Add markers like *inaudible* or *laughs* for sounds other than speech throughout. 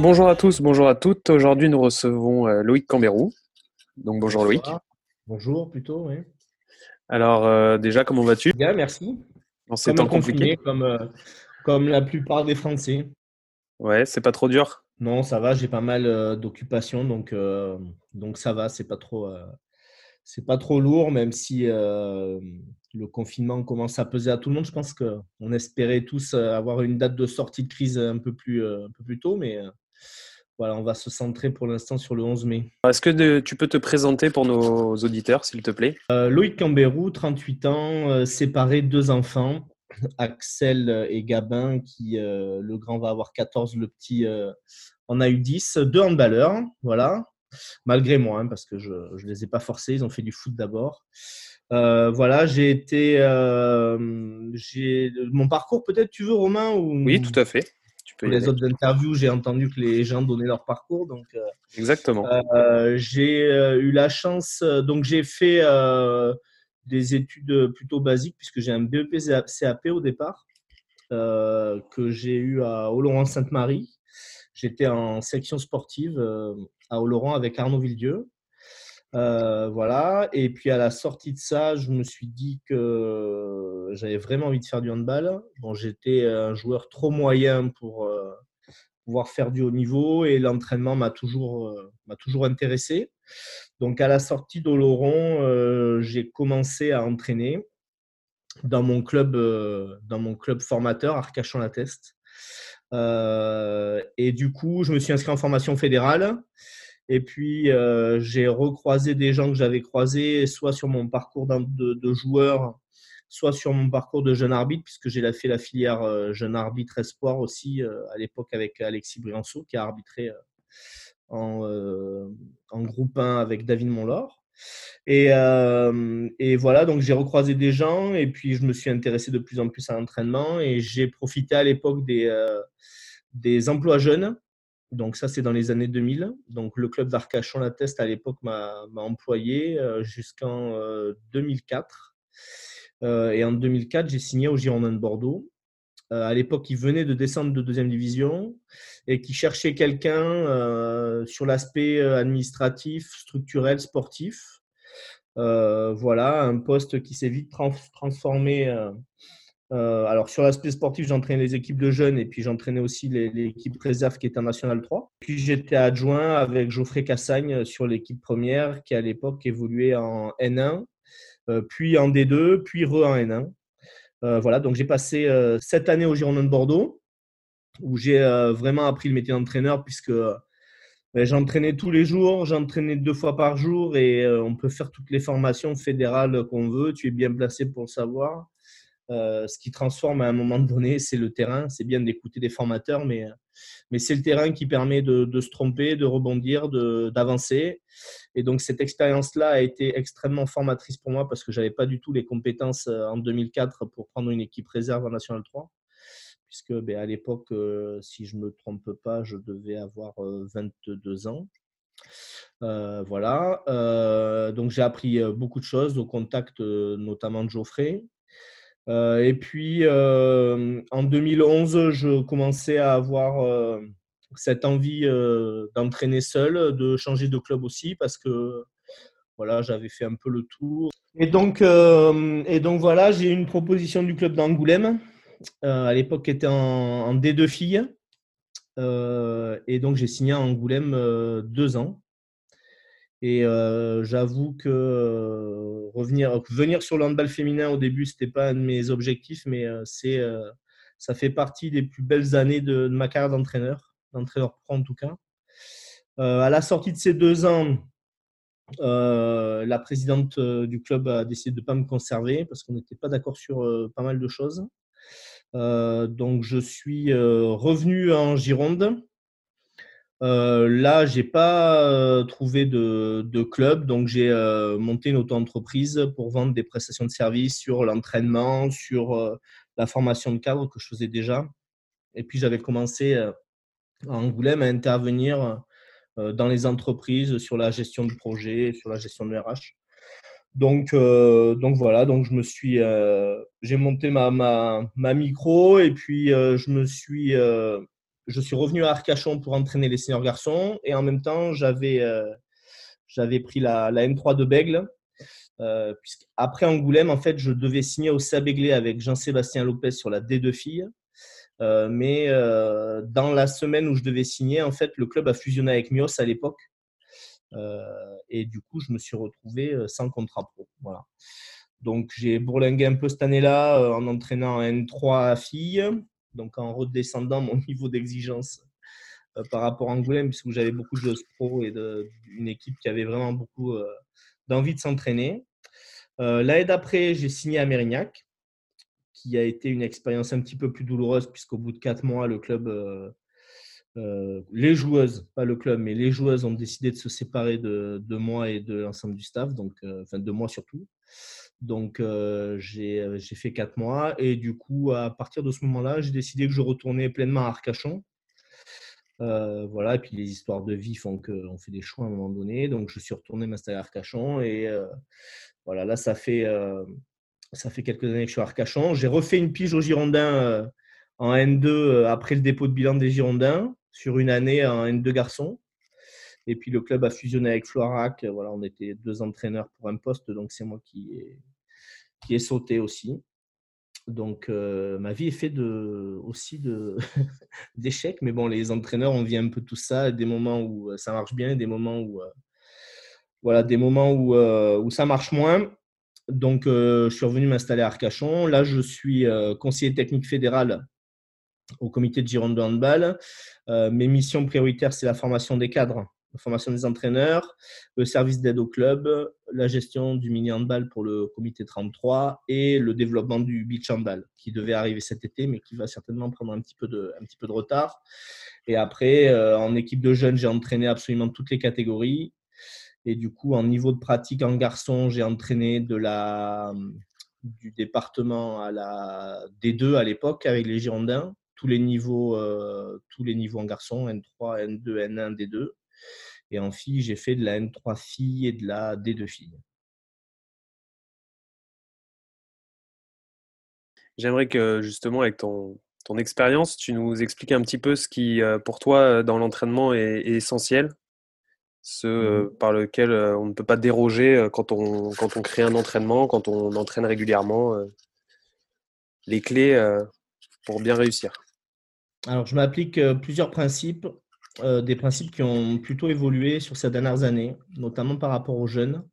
Bonjour à tous, bonjour à toutes. Aujourd'hui, nous recevons euh, Loïc Cambérou. Donc bonjour Loïc. Bonjour plutôt, oui. Alors euh, déjà, comment vas-tu? Bien, merci. En ces temps compliqués comme, euh, comme la plupart des Français. Ouais, c'est pas trop dur? Non, ça va, j'ai pas mal euh, d'occupations, donc, donc ça va, c'est pas trop, c'est pas trop lourd, même si le confinement commence à peser à tout le monde. Je pense qu'on espérait tous avoir une date de sortie de crise un peu plus, un peu plus tôt, mais voilà, on va se centrer pour l'instant sur le 11 mai. Est-ce que de- tu peux te présenter pour nos auditeurs, s'il te plaît? Euh, Loïc Cambérou, 38 ans, euh, séparé, deux enfants, *coughs* Axel et Gabin, qui euh, le grand va avoir 14, le petit euh, en a eu 10, deux handballeurs, voilà, malgré moi, hein, parce que je ne les ai pas forcés, ils ont fait du foot d'abord. Euh, voilà, j'ai été. euh, j'ai mon parcours, peut-être, tu veux, Romain ou... Oui, tout à fait. Peux les aller. autres interviews, j'ai entendu que les gens donnaient leur parcours, donc. euh, Exactement. euh, j'ai euh, eu la chance, donc j'ai fait euh, des études plutôt basiques puisque j'ai un BEP CAP au départ euh, que j'ai eu à Oloron-Sainte-Marie. J'étais en section sportive euh, à Oloron avec Arnaud Villedieu. Euh, voilà, et puis à la sortie de ça, je me suis dit que j'avais vraiment envie de faire du handball. Bon, j'étais un joueur trop moyen pour euh, pouvoir faire du haut niveau et l'entraînement m'a toujours, euh, toujours intéressé. Donc à la sortie d'Oloron, j'ai commencé à entraîner dans mon club, dans mon club formateur Arcachon-la-Teste. Et du coup, je me suis inscrit en formation fédérale. Et puis, euh, j'ai recroisé des gens que j'avais croisés, soit sur mon parcours de, joueur, soit sur mon parcours de jeune arbitre, puisque j'ai fait la filière euh, jeune arbitre espoir aussi euh, à l'époque avec Alexis Brianceau, qui a arbitré en, en groupe 1 avec David Monlor. Et, et voilà, donc j'ai recroisé des gens et puis je me suis intéressé de plus en plus à l'entraînement et j'ai profité à l'époque des, des emplois jeunes. Donc ça, c'est dans les années 2000. Donc le club d'Arcachon-La Teste à l'époque m'a employé euh, jusqu'en euh, 2004. Euh, et en 2004, j'ai signé au Girondin de Bordeaux. Euh, à l'époque, ils venaient de descendre de deuxième division et qui cherchait quelqu'un euh, sur l'aspect euh, administratif, structurel, sportif. Euh, voilà, un poste qui s'est vite trans- transformé. Euh, euh, alors, sur l'aspect sportif, j'entraînais les équipes de jeunes et puis j'entraînais aussi l'équipe réserve qui était en National 3. Puis j'étais adjoint avec Geoffrey Cassagne sur l'équipe première qui à l'époque évoluait en N1, euh, puis en D2, puis re en N1. Euh, voilà, donc j'ai passé euh, sept années au Girondin de Bordeaux où j'ai euh, vraiment appris le métier d'entraîneur puisque euh, ben, j'entraînais tous les jours, j'entraînais deux fois par jour et euh, on peut faire toutes les formations fédérales qu'on veut. Tu es bien placé pour le savoir. Euh, ce qui transforme à un moment donné, c'est le terrain. C'est bien d'écouter des formateurs, mais, mais c'est le terrain qui permet de, se tromper, de rebondir, de- d'avancer. Et donc cette expérience-là a été extrêmement formatrice pour moi parce que j'avais pas du tout les compétences euh, en 2004 pour prendre une équipe réserve en National 3 puisque ben, à l'époque, euh, si je ne me trompe pas, je devais avoir euh, 22 ans. Euh, voilà. Euh, donc j'ai appris euh, beaucoup de choses au contact euh, notamment de Geoffrey. Euh, et puis euh, en 2011, je commençais à avoir euh, cette envie d'entraîner seul, de changer de club aussi parce que voilà, j'avais fait un peu le tour. Et donc, et donc voilà, j'ai eu une proposition du club d'Angoulême à l'époque qui était en, en D2 filles. Et donc j'ai signé à Angoulême deux ans. Et euh, j'avoue que revenir, venir sur le handball féminin au début, ce n'était pas un de mes objectifs, mais euh, c'est, ça fait partie des plus belles années de, ma carrière d'entraîneur, d'entraîneur pro en tout cas. À la sortie de ces deux ans, la présidente du club a décidé de ne pas me conserver parce qu'on n'était pas d'accord sur pas mal de choses. Donc je suis revenu en Gironde Euh, là, j'ai pas euh, trouvé de, club, donc j'ai euh, monté une auto-entreprise pour vendre des prestations de services sur l'entraînement, sur la formation de cadre que je faisais déjà. Et puis j'avais commencé à Angoulême à intervenir dans les entreprises sur la gestion de projet, sur la gestion de RH. Donc, donc voilà, donc je me suis, j'ai monté ma, ma, micro et puis je me suis je suis revenu à Arcachon pour entraîner les seniors garçons et en même temps, j'avais euh, j'avais pris la, la, M3 de Bègle. Euh, après Angoulême, en fait, je devais signer au Sabéglé avec Jean-Sébastien Lopez sur la D2 filles. Euh, mais euh, dans la semaine où je devais signer, en fait, le club a fusionné avec Mios à l'époque. et du coup, je me suis retrouvé sans contrat pro. Voilà. Donc, j'ai bourlingué un peu cette année-là en entraînant N3 filles donc en redescendant mon *laughs* niveau d'exigence euh, par rapport à Angoulême, puisque j'avais beaucoup de joueurs pro et de, une équipe qui avait vraiment beaucoup euh, d'envie de s'entraîner. Euh, l'année d'après, j'ai signé à Mérignac, qui a été une expérience un petit peu plus douloureuse, puisqu'au bout de quatre mois, le club, les joueuses, pas le club, mais les joueuses ont décidé de se séparer de, de moi et de l'ensemble du staff, donc, enfin de moi surtout. Donc, euh, euh, j'ai fait quatre mois. Et du coup, à partir de ce moment-là, j'ai décidé que je retournais pleinement à Arcachon. Euh, voilà, et puis les histoires de vie font qu'on fait des choix à un moment donné. Donc, je suis retourné m'installer à Arcachon. Et voilà, là, ça fait, ça fait quelques années que je suis à Arcachon. J'ai refait une pige aux Girondins en N2 après le dépôt de bilan des Girondins sur une année en N2 garçon. Et puis le club a fusionné avec Floirac. Voilà, on était deux entraîneurs pour un poste, donc c'est moi qui ai, qui sauté aussi. Donc euh, ma vie est faite de, aussi *laughs* d'échecs, mais bon, les entraîneurs, on vit un peu tout ça, des moments où euh, ça marche bien, des moments où, euh, voilà, des moments où, où ça marche moins. Donc je suis revenu m'installer à Arcachon. Là, je suis conseiller technique fédéral au comité de Gironde de handball. mes missions prioritaires, c'est la formation des cadres formation des entraîneurs, le service d'aide au club, la gestion du mini handball pour le comité 33 et le développement du beach handball qui devait arriver cet été mais qui va certainement prendre un petit peu de, un petit peu de retard. Et après, euh, en équipe de jeunes, j'ai entraîné absolument toutes les catégories. Et du coup, en niveau de pratique en garçon, j'ai entraîné de la, du département à la D2 à l'époque avec les Girondins, tous les niveaux, euh, tous les niveaux en garçon, N3, N2, N1, D2. Et en fille, j'ai fait de la N3 filles et de la D2 filles. J'aimerais que justement, avec ton, ton expérience, tu nous expliques un petit peu ce qui, euh, pour toi, euh, dans l'entraînement est, essentiel, ce mmh par lequel euh, on ne peut pas déroger quand on, quand on crée un entraînement, quand on entraîne régulièrement, les clés pour bien réussir. Alors, je m'applique plusieurs principes. Euh, des principes qui ont plutôt évolué sur ces dernières années, notamment par rapport aux jeunes,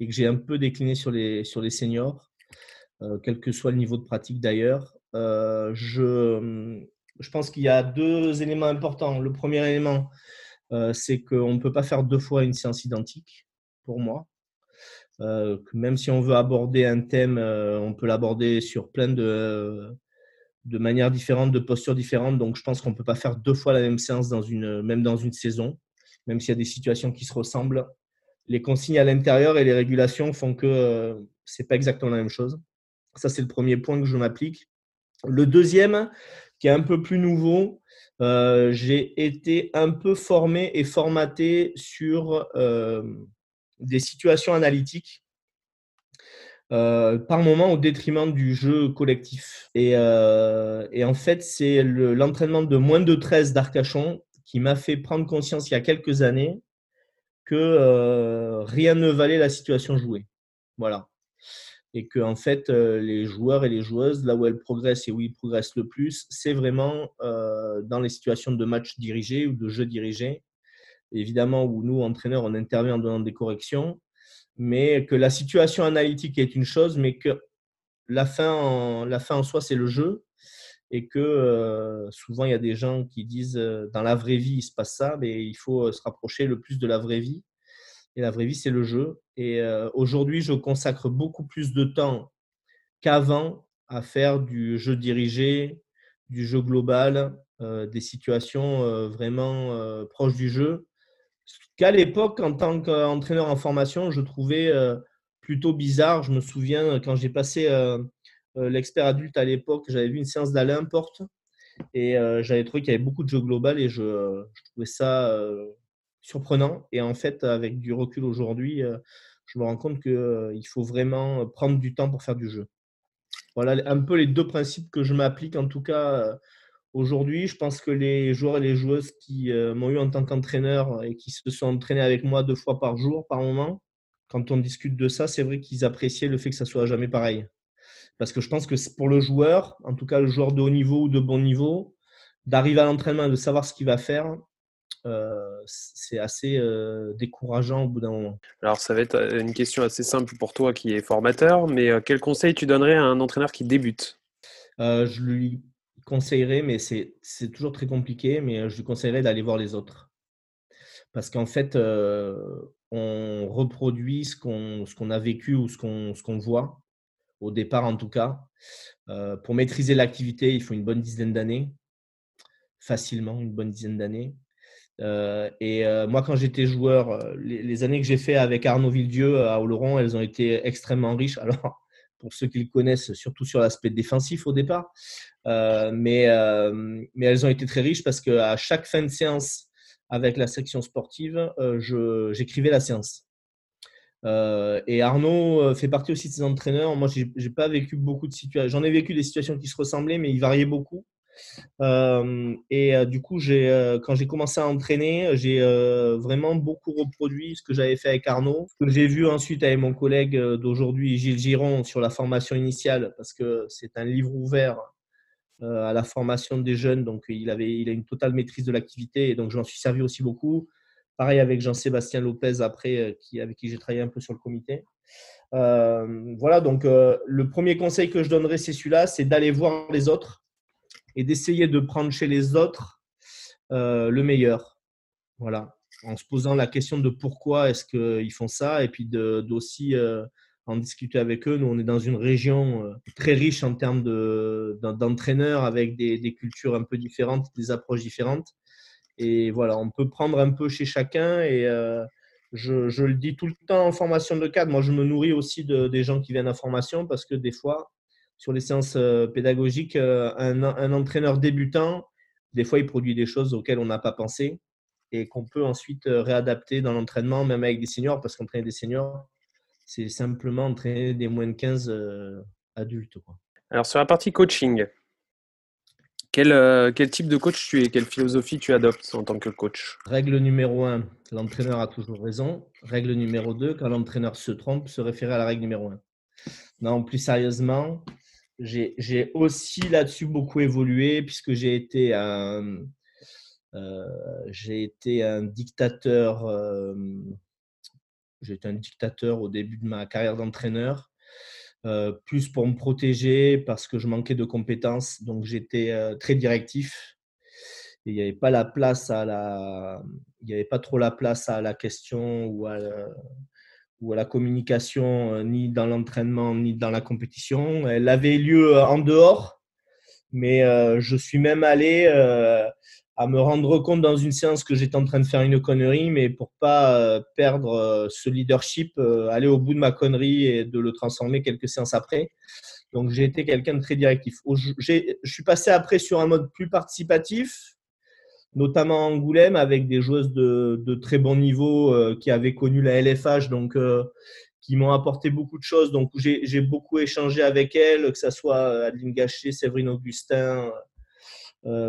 et que j'ai un peu décliné sur les, sur les seniors, euh, quel que soit le niveau de pratique d'ailleurs. Euh, je, je pense qu'il y a deux éléments importants. Le premier élément, c'est qu'on ne peut pas faire deux fois une séance identique, pour moi. même si on veut aborder un thème, on peut l'aborder sur plein de, de manière différente, de posture différente. Donc, je pense qu'on ne peut pas faire deux fois la même séance, dans une, même dans une saison, même s'il y a des situations qui se ressemblent. Les consignes à l'intérieur et les régulations font que euh, ce n'est pas exactement la même chose. Ça, c'est le premier point que je m'applique. Le deuxième, qui est un peu plus nouveau, euh, j'ai été un peu formé et formaté sur euh, des situations analytiques euh, par moment au détriment du jeu collectif. Et, euh, en fait, c'est l'entraînement de moins de 13 d'Arcachon qui m'a fait prendre conscience il y a quelques années que euh, rien ne valait la situation jouée. Voilà. Et que en fait, les joueurs et les joueuses, là où elles progressent et où ils progressent le plus, c'est vraiment dans les situations de match dirigé ou de jeu dirigé. Évidemment, où nous, entraîneurs, on intervient en donnant des corrections, mais que la situation analytique est une chose, mais que la fin en, la fin en soi, c'est le jeu. Et que euh, souvent, il y a des gens qui disent euh, dans la vraie vie, il se passe ça, mais il faut euh, se rapprocher le plus de la vraie vie. Et la vraie vie, c'est le jeu. Et aujourd'hui, je consacre beaucoup plus de temps qu'avant à faire du jeu dirigé, du jeu global, des situations vraiment proches du jeu. Qu'à l'époque, en tant qu'entraîneur en formation, je trouvais plutôt bizarre. Je me souviens quand j'ai passé l'expert adulte à l'époque, j'avais vu une séance d'Alain Porte et j'avais trouvé qu'il y avait beaucoup de jeux global et je, je trouvais ça surprenant. Et en fait, avec du recul aujourd'hui, je me rends compte qu'il faut vraiment prendre du temps pour faire du jeu. Voilà un peu les deux principes que je m'applique en tout cas aujourd'hui. Je pense que les joueurs et les joueuses qui m'ont eu en tant qu'entraîneur et qui se sont entraînés avec moi deux fois par jour, par moment, quand on discute de ça, c'est vrai qu'ils appréciaient le fait que ça soit jamais pareil. Parce que je pense que pour le joueur, en tout cas le joueur de haut niveau ou de bon niveau, d'arriver à l'entraînement et de savoir ce qu'il va faire, euh, c'est assez euh, décourageant au bout d'un moment. Alors, ça va être euh, une question assez simple pour toi qui est formateur, mais quel conseil tu donnerais à un entraîneur qui débute? Je lui conseillerais, mais c'est toujours très compliqué, mais je lui conseillerais d'aller voir les autres. Parce qu'en fait, on reproduit ce qu'on a vécu ou ce qu'on voit, au départ en tout cas. pour maîtriser l'activité, il faut une bonne dizaine d'années, facilement une bonne dizaine d'années. Et moi, quand j'étais joueur, les, années que j'ai fait avec Arnaud Villedieu à Oloron, elles ont été extrêmement riches. *laughs* Alors, pour ceux qui le connaissent, surtout sur l'aspect défensif au départ, mais, mais elles ont été très riches parce qu'à chaque fin de séance avec la section sportive, j'écrivais la séance. et Arnaud fait partie aussi de ces entraîneurs. Moi, j'ai pas vécu beaucoup de situations. J'en ai vécu des situations qui se ressemblaient, mais ils variaient beaucoup. Euh, et euh, du coup, euh, quand j'ai commencé à entraîner, j'ai vraiment beaucoup reproduit ce que j'avais fait avec Arnaud, ce que j'ai vu ensuite avec mon collègue d'aujourd'hui, Gilles Giron, sur la formation initiale, parce que c'est un livre ouvert à la formation des jeunes, donc il, avait, il a une totale maîtrise de l'activité, et donc je m'en suis servi aussi beaucoup. Pareil avec Jean-Sébastien Lopez, après, qui, avec qui j'ai travaillé un peu sur le comité. voilà, donc le premier conseil que je donnerais, c'est celui-là, c'est d'aller voir les autres et d'essayer de prendre chez les autres euh, le meilleur. Voilà, en se posant la question de pourquoi est-ce qu'ils font ça et puis d'aussi euh, en discuter avec eux. Nous, on est dans une région euh, très riche en termes d'entraîneurs avec des, cultures un peu différentes, des approches différentes. Et voilà, on peut prendre un peu chez chacun et je, je, le dis tout le temps en formation de cadre. Moi, je me nourris aussi de, des gens qui viennent en formation parce que des fois, sur les séances euh, pédagogiques, euh, un, entraîneur débutant, des fois, il produit des choses auxquelles on n'a pas pensé et qu'on peut ensuite euh, réadapter dans l'entraînement, même avec des seniors, parce qu'entraîner des seniors, c'est simplement entraîner des moins de 15 adultes. Alors, sur la partie coaching, quel, quel, type de coach tu es? Quelle philosophie tu adoptes en tant que coach? Règle numéro 1, l'entraîneur a toujours raison. Règle numéro 2, quand l'entraîneur se trompe, se référer à la règle numéro 1. Non, plus sérieusement, j'ai aussi là-dessus beaucoup évolué puisque j'ai été un, euh, j'ai été un dictateur. Euh, été un dictateur au début de ma carrière d'entraîneur, euh, plus pour me protéger parce que je manquais de compétences. Donc j'étais très directif. Il n'y avait pas la place à la, il n'y avait pas trop la place à la question ou à, la communication, euh, ni dans l'entraînement, ni dans la compétition. Elle avait lieu euh, en dehors, mais euh, je suis même allé à me rendre compte dans une séance que j'étais en train de faire une connerie, mais pour pas perdre ce leadership, aller au bout de ma connerie et de le transformer quelques séances après. Donc j'ai été quelqu'un de très directif. Je suis passé après sur un mode plus participatif, notamment Angoulême, avec des joueuses de, très bon niveau euh, qui avaient connu la LFH, donc euh, qui m'ont apporté beaucoup de choses. Donc j'ai beaucoup échangé avec elles, que ce soit Adeline Gachet, Séverine Augustin, euh,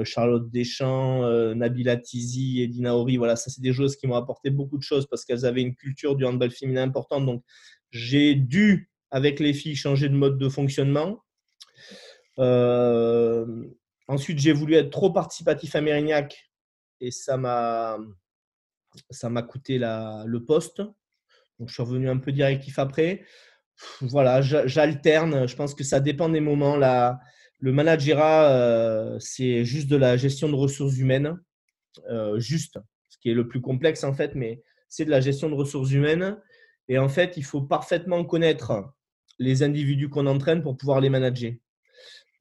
Charlotte Deschamps, Nabila Tizi, Edina Ori. Voilà, ça c'est des joueuses qui m'ont apporté beaucoup de choses parce qu'elles avaient une culture du handball féminin importante. Donc j'ai dû, avec les filles, changer de mode de fonctionnement. ensuite, j'ai voulu être trop participatif à Mérignac et ça m'a ça m'a coûté la, le poste. Donc je suis revenu un peu directif après. Voilà, j'alterne. Je pense que ça dépend des moments. Là, le managerat, euh, c'est juste de la gestion de ressources humaines, euh, juste, ce qui est le plus complexe en fait, mais c'est de la gestion de ressources humaines. Et en fait, il faut parfaitement connaître les individus qu'on entraîne pour pouvoir les manager.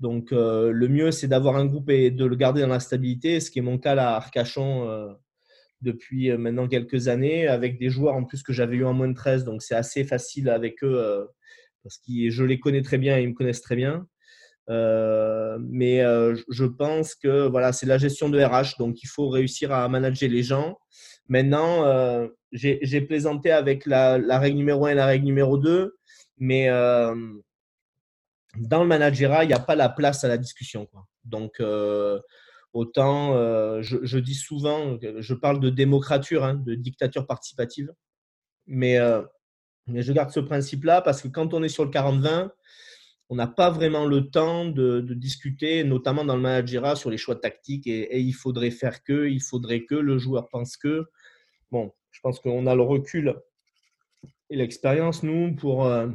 Donc, le mieux, c'est d'avoir un groupe et de le garder dans la stabilité, ce qui est mon cas à Arcachon depuis maintenant quelques années, avec des joueurs en plus que j'avais eu en moins de 13. Donc, c'est assez facile avec eux parce que je les connais très bien et ils me connaissent très bien. Mais je pense que voilà, c'est la gestion de RH, donc il faut réussir à manager les gens. Maintenant, j'ai plaisanté avec la, règle numéro 1 et la règle numéro 2, mais dans le managerat, il n'y a pas la place à la discussion. Donc, autant, je, dis souvent, je parle de démocrature, hein, de dictature participative, mais je garde ce principe-là parce que quand on est sur le 40-20, on n'a pas vraiment le temps de, discuter, notamment dans le managera, sur les choix tactiques et, il faudrait faire que, il faudrait que, le joueur pense que. Bon, je pense qu'on a le recul et l'expérience, nous, pour, euh,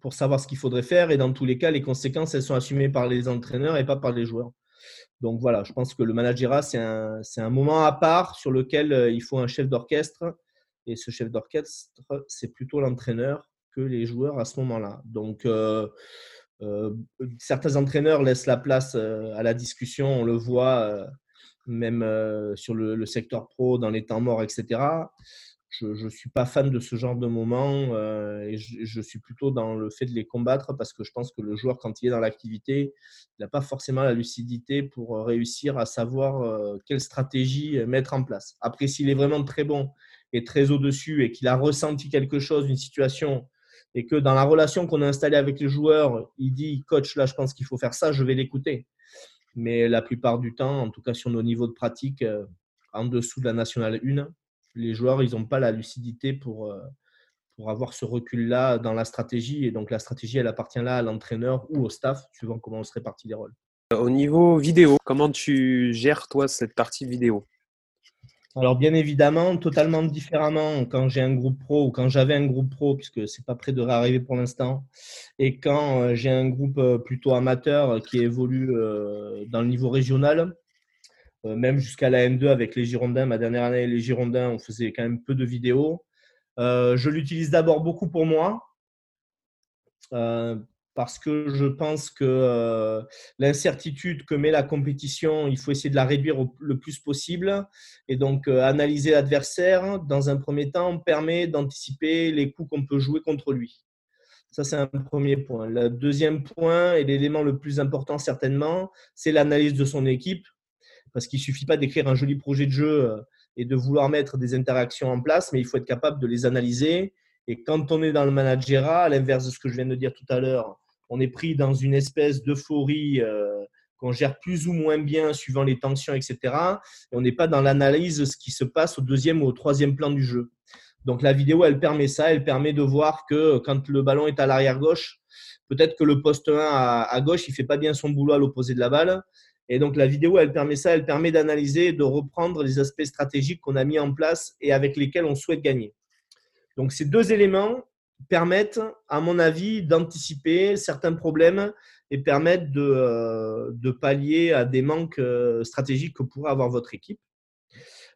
pour savoir ce qu'il faudrait faire. Et dans tous les cas, les conséquences, elles sont assumées par les entraîneurs et pas par les joueurs. Donc voilà, je pense que le managera, c'est un, un, moment à part sur lequel euh, il faut un chef d'orchestre et ce chef d'orchestre, c'est plutôt l'entraîneur que les joueurs à ce moment-là. Donc, euh, certains entraîneurs laissent la place euh, à la discussion, on le voit même sur le, secteur pro, dans les temps morts, etc. Je ne suis pas fan de ce genre de moment et je, suis plutôt dans le fait de les combattre parce que je pense que le joueur, quand il est dans l'activité, il n'a pas forcément la lucidité pour réussir à savoir quelle stratégie mettre en place. Après, s'il est vraiment très bon est très au-dessus et qu'il a ressenti quelque chose, une situation, et que dans la relation qu'on a installée avec les joueurs, il dit coach, là, je pense qu'il faut faire ça, je vais l'écouter. Mais la plupart du temps, en tout cas sur nos niveaux de pratique, euh, en dessous de la nationale 1, les joueurs, ils n'ont pas la lucidité pour, euh, pour avoir ce recul-là dans la stratégie. Et donc, la stratégie, elle appartient là à l'entraîneur ou au staff, suivant comment on se répartit les rôles. Au niveau vidéo, comment tu gères, toi, cette partie vidéo? Alors bien évidemment, totalement différemment quand j'ai un groupe pro ou quand j'avais un groupe pro, puisque c'est pas près de réarriver pour l'instant, et quand euh, j'ai un groupe euh, plutôt amateur qui évolue euh, dans le niveau régional, même jusqu'à la M2 avec les Girondins. Ma dernière année, les Girondins, on faisait quand même peu de vidéos. je l'utilise d'abord beaucoup pour moi parce que je pense que euh, l'incertitude que met la compétition, il faut essayer de la réduire le plus possible. Et donc, euh, analyser l'adversaire, dans un premier temps, permet d'anticiper les coups qu'on peut jouer contre lui. Ça, c'est un premier point. Le deuxième point, et l'élément le plus important certainement, c'est l'analyse de son équipe. Parce qu'il ne suffit pas d'écrire un joli projet de jeu euh, et de vouloir mettre des interactions en place, mais il faut être capable de les analyser. Et quand on est dans le managerat, à l'inverse de ce que je viens de dire tout à l'heure, on est pris dans une espèce d'euphorie euh, qu'on gère plus ou moins bien suivant les tensions, etc. Et on n'est pas dans l'analyse de ce qui se passe au deuxième ou au troisième plan du jeu. Donc la vidéo, elle permet ça, elle permet de voir que quand le ballon est à l'arrière gauche, peut-être que le poste 1 à, gauche, il fait pas bien son boulot à l'opposé de la balle. Et donc la vidéo, elle permet ça, elle permet d'analyser, de reprendre les aspects stratégiques qu'on a mis en place et avec lesquels on souhaite gagner. Donc ces deux éléments, permettent, à mon avis, d'anticiper certains problèmes et permettent de, euh, de, pallier à des manques euh, stratégiques que pourrait avoir votre équipe.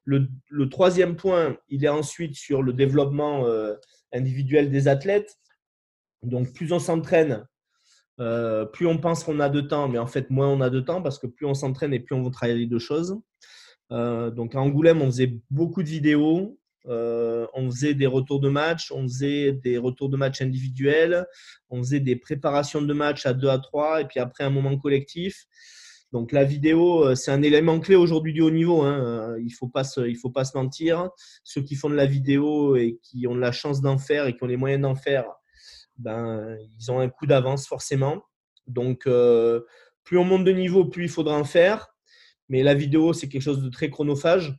Le, troisième point, il est ensuite sur le développement euh, individuel des athlètes. Donc, plus on s'entraîne, plus on pense qu'on a de temps, mais en fait, moins on a de temps parce que plus on s'entraîne et plus on va travailler de choses. donc, à Angoulême, on faisait beaucoup de vidéos. Euh, on faisait des retours de match, on faisait des retours de match individuels, on faisait des préparations de match à 2 à 3 et puis après un moment collectif. Donc la vidéo, euh, c'est un élément clé aujourd'hui du haut niveau. Hein. Euh, il ne faut, pas se, faut pas se mentir. Ceux qui font de la vidéo et qui ont la chance d'en faire et qui ont les moyens d'en faire, ben, ils ont un coup d'avance forcément. Donc plus on monte de niveau, plus il faudra en faire. Mais la vidéo, c'est quelque chose de très chronophage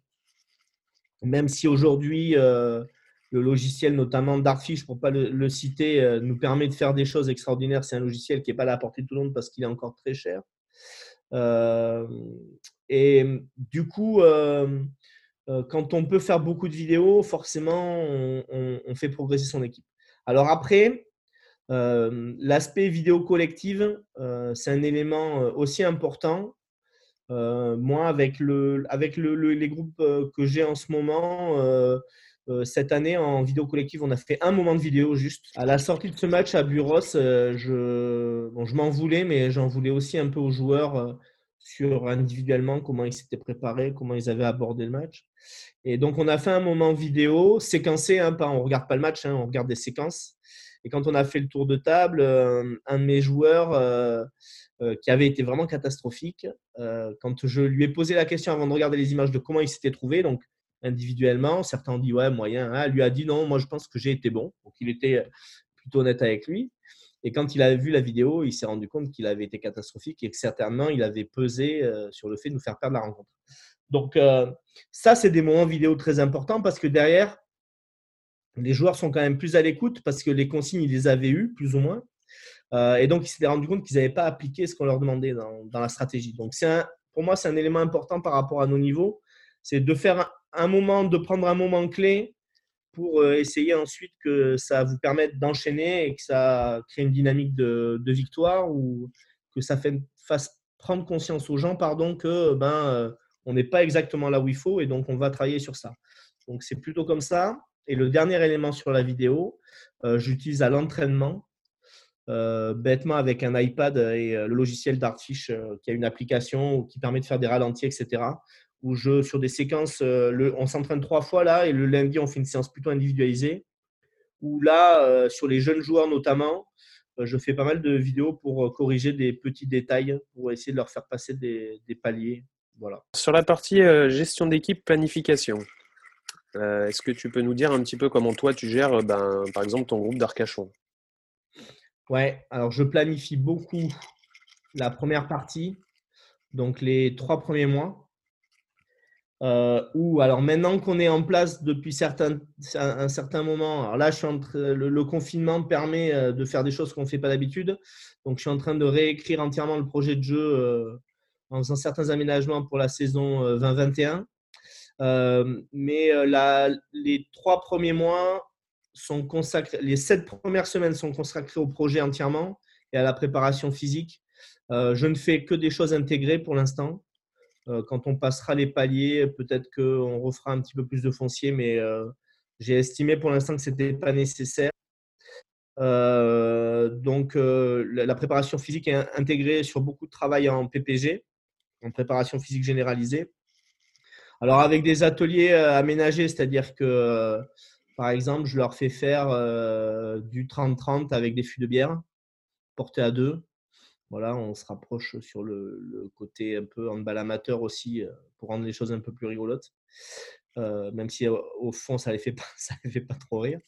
même si aujourd'hui, euh, le logiciel, notamment Dartfish, pour ne pas le, citer, euh, nous permet de faire des choses extraordinaires. C'est un logiciel qui n'est pas à la portée de tout le monde parce qu'il est encore très cher. Euh, et du coup, quand on peut faire beaucoup de vidéos, forcément, on, fait progresser son équipe. Alors après, l'aspect vidéo collective, c'est un élément aussi important moi, avec, le, avec le, les groupes euh, que j'ai en ce moment, euh, Euh, cette année, en vidéo collective, on a fait un moment de vidéo juste. À la sortie de ce match à Buros, euh, je, bon, je m'en voulais, mais j'en voulais aussi un peu aux joueurs euh, sur individuellement comment ils s'étaient préparés, comment ils avaient abordé le match. Et donc, on a fait un moment vidéo séquencé. Hein, pas, on ne regarde pas le match, hein, on regarde des séquences. Et quand on a fait le tour de table, un de mes joueurs qui avait été vraiment catastrophique, quand je lui ai posé la question avant de regarder les images de comment il s'était trouvé, donc individuellement. Certains ont dit ouais, moyen. Hein. Lui a dit non, moi je pense que j'ai été bon. Donc il était euh, plutôt honnête avec lui. Et quand il a vu la vidéo, il s'est rendu compte qu'il avait été catastrophique et que certainement il avait pesé euh, sur le fait de nous faire perdre la rencontre. Donc euh, ça, c'est des moments vidéo très importants parce que derrière, les joueurs sont quand même plus à l'écoute parce que les consignes, ils les avaient eues, plus ou moins. Et donc, ils s'étaient rendu compte qu'ils n'avaient pas appliqué ce qu'on leur demandait dans, la stratégie. Donc, un, pour moi, c'est un élément important par rapport à nos niveaux. C'est de faire un moment, de prendre un moment clé pour euh, essayer ensuite que ça vous permette d'enchaîner et que ça crée une dynamique de, victoire ou que ça fait, fasse prendre conscience aux gens pardon, que ben, euh, on n'est pas exactement là où il faut et donc on va travailler sur ça. Donc c'est plutôt comme ça. Et le dernier élément sur la vidéo, euh, j'utilise à l'entraînement, bêtement avec un iPad et le logiciel d'Artfish qui a une application qui permet de faire des ralentis, etc où je, sur des séquences, euh, on s'entraîne trois fois là et le lundi, on fait une séance plutôt individualisée. Où là, euh, sur les jeunes joueurs notamment, euh, je fais pas mal de vidéos pour corriger des petits détails, pour essayer de leur faire passer des, paliers. Voilà. Sur la partie gestion d'équipe, planification, est-ce que tu peux nous dire un petit peu comment toi tu gères, ben, par exemple, ton groupe d'Arcachon? Ouais, alors je planifie beaucoup la première partie, donc les trois premiers mois. Euh, ou alors maintenant qu'on est en place depuis certains, un, certain moment, alors là, je suis le, confinement permet euh, de faire des choses qu'on ne fait pas d'habitude. Donc, je suis en train de réécrire entièrement le projet de jeu euh, en faisant certains aménagements pour la saison 2021. mais les trois premiers mois sont consacrés, les sept premières semaines sont consacrées au projet entièrement et à la préparation physique. je ne fais que des choses intégrées pour l'instant. Euh, quand on passera les paliers, peut-être qu'on refera un petit peu plus de foncier, mais euh, j'ai estimé pour l'instant que ce n'était pas nécessaire. Euh, donc, la, préparation physique est intégrée sur beaucoup de travail en PPG, en préparation physique généralisée. Alors, avec des ateliers aménagés, c'est-à-dire que, par exemple, je leur fais faire du 30-30 avec des fûts de bière portés à deux. Voilà, on se rapproche sur le, côté un peu handball amateur aussi pour rendre les choses un peu plus rigolotes. même si au fond, ça les, fait pas, *laughs* les fait pas trop rire.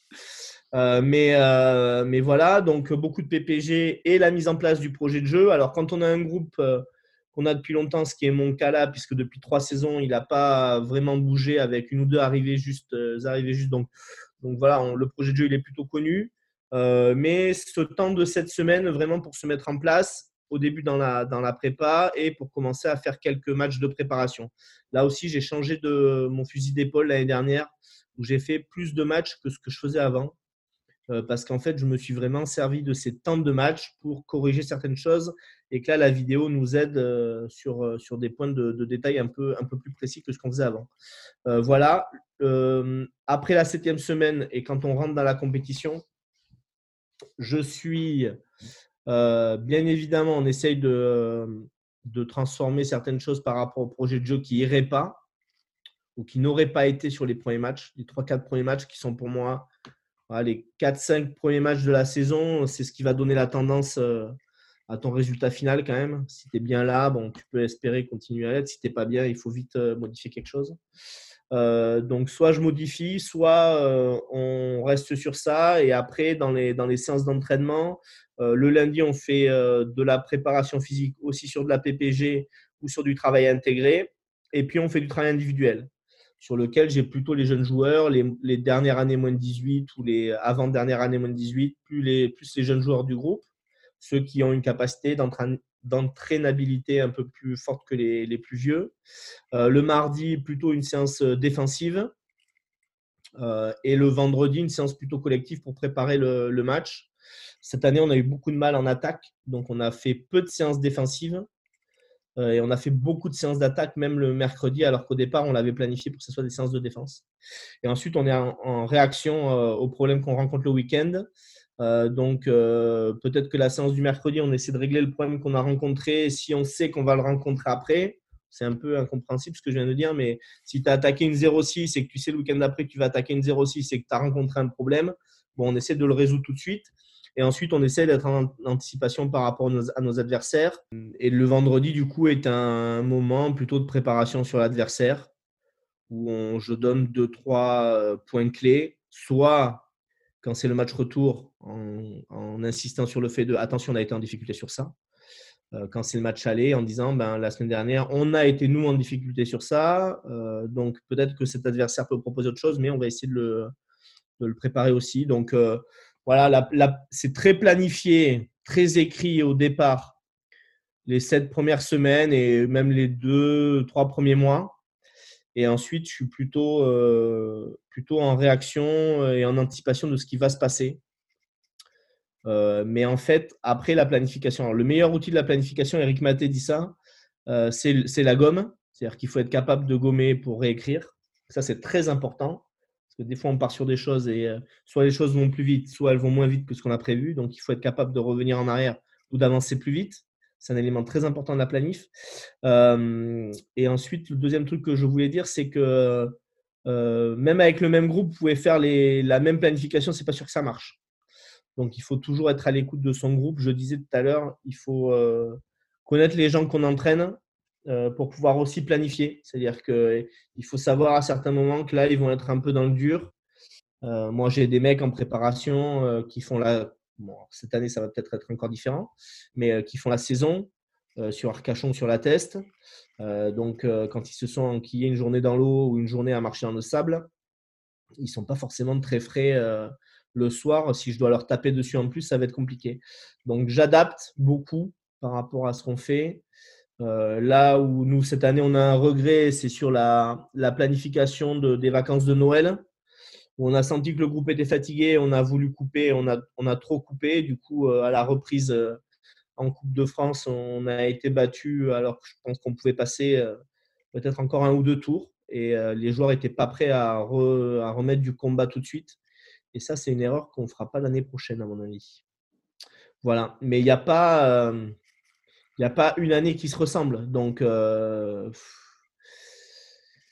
mais, mais voilà, donc beaucoup de PPG et la mise en place du projet de jeu. Alors, quand on a un groupe qu'on a depuis longtemps, ce qui est mon cas là, puisque depuis trois saisons, il n'a pas vraiment bougé avec une ou deux arrivées juste. arrivées juste donc, donc voilà, le projet de jeu, il est plutôt connu. mais ce temps de cette semaine, vraiment pour se mettre en place, au début dans la, dans la prépa et pour commencer à faire quelques matchs de préparation. Là aussi, j'ai changé de mon fusil d'épaule l'année dernière où j'ai fait plus de matchs que ce que je faisais avant. Euh, parce qu'en fait, je me suis vraiment servi de ces temps de match pour corriger certaines choses et que là, la vidéo nous aide euh, sur, euh, sur des points de, de, détail un peu, un peu plus précis que ce qu'on faisait avant. voilà. après la septième semaine et quand on rentre dans la compétition, je suis bien évidemment, on essaye de, de, transformer certaines choses par rapport au projet de jeu qui n'irait pas ou qui n'auraient pas été sur les premiers matchs. Les 3-4 premiers matchs qui sont pour moi les 4-5 premiers matchs de la saison, c'est ce qui va donner la tendance euh, à ton résultat final quand même. Si tu es bien là, tu peux espérer continuer à l'être. Si tu n'es pas bien, il faut vite euh, modifier quelque chose. donc soit je modifie, soit on reste sur ça et après dans les, séances d'entraînement, euh, le lundi, on fait euh, de la préparation physique aussi sur de la PPG ou sur du travail intégré. Et puis, on fait du travail individuel sur lequel j'ai plutôt les jeunes joueurs, les, dernières années moins de 18 ou les avant-dernières années moins de 18, plus les, les jeunes joueurs du groupe, ceux qui ont une capacité d'entraînabilité un peu plus forte que les, plus vieux. Euh, le mardi, plutôt une séance défensive. et le vendredi, une séance plutôt collective pour préparer le match. Cette année, on a eu beaucoup de mal en attaque, donc on a fait peu de séances défensives. Euh, et on a fait beaucoup de séances d'attaque, même le mercredi, alors qu'au départ, on l'avait planifié pour que ce soit des séances de défense. Et ensuite, on est en, réaction euh, aux problèmes qu'on rencontre le week-end. Euh, donc, peut-être que la séance du mercredi, on essaie de régler le problème qu'on a rencontré. Si on sait qu'on va le rencontrer après, c'est un peu incompréhensible ce que je viens de dire, mais si tu as attaqué une 0,6 et que tu sais le week-end d'après que tu vas attaquer une 0,6 et que tu as rencontré un problème, bon, on essaie de le résoudre tout de suite. Et ensuite, on essaie d'être en anticipation par rapport à nos, adversaires. Et le vendredi, du coup, est un moment plutôt de préparation sur l'adversaire, où je donne deux, trois euh, points clés, soit quand c'est le match retour, en, insistant sur le fait de attention, on a été en difficulté sur ça. Euh, quand c'est le match aller, en disant ben, la semaine dernière, on a été nous en difficulté sur ça. Euh, donc peut-être que cet adversaire peut proposer autre chose, mais on va essayer de le, de le préparer aussi. Donc voilà, c'est très planifié, très écrit au départ, les sept premières semaines et même les deux, trois premiers mois. Et ensuite, je suis plutôt, euh, en réaction et en anticipation de ce qui va se passer. Euh, mais en fait, après la planification, le meilleur outil de la planification, Eric Maté dit ça, euh, c'est la gomme. C'est-à-dire qu'il faut être capable de gommer pour réécrire. Ça, c'est très important. Parce que des fois, on part sur des choses et euh, soit les choses vont plus vite, soit elles vont moins vite que ce qu'on a prévu. Donc, il faut être capable de revenir en arrière ou d'avancer plus vite. C'est un élément très important de la planif. Euh, et ensuite, le deuxième truc que je voulais dire, c'est que euh, même avec le même groupe, vous pouvez faire les, la même planification, c'est pas sûr que ça marche. Donc, il faut toujours être à l'écoute de son groupe. Je disais tout à l'heure, il faut connaître les gens qu'on entraîne euh, pour pouvoir aussi planifier. C'est-à-dire qu'il faut savoir à certains moments que là, ils vont être un peu dans le dur. Euh, moi, j'ai des mecs en préparation euh, qui font la. Bon, cette année, ça va peut-être être encore différent, mais qui font la saison sur Arcachon, sur la test. donc, quand ils se sont enquillés une journée dans l'eau ou une journée à marcher dans le sable, ils ne sont pas forcément très frais le soir. Si je dois leur taper dessus en plus, ça va être compliqué. Donc, j'adapte beaucoup par rapport à ce qu'on fait. Euh, là où nous, cette année, on a un regret, c'est sur la, planification des vacances de Noël, on a senti que le groupe était fatigué, on a voulu couper, on a, trop coupé. Du coup, euh, à la reprise euh, en Coupe de France, on a été battu alors que je pense qu'on pouvait passer peut-être encore un ou deux tours. Et les joueurs n'étaient pas prêts à, à, remettre du combat tout de suite. Et ça, c'est une erreur qu'on ne fera pas l'année prochaine, à mon avis. Voilà. Mais il n'y a pas il n'y a pas une année qui se ressemble. Donc, euh,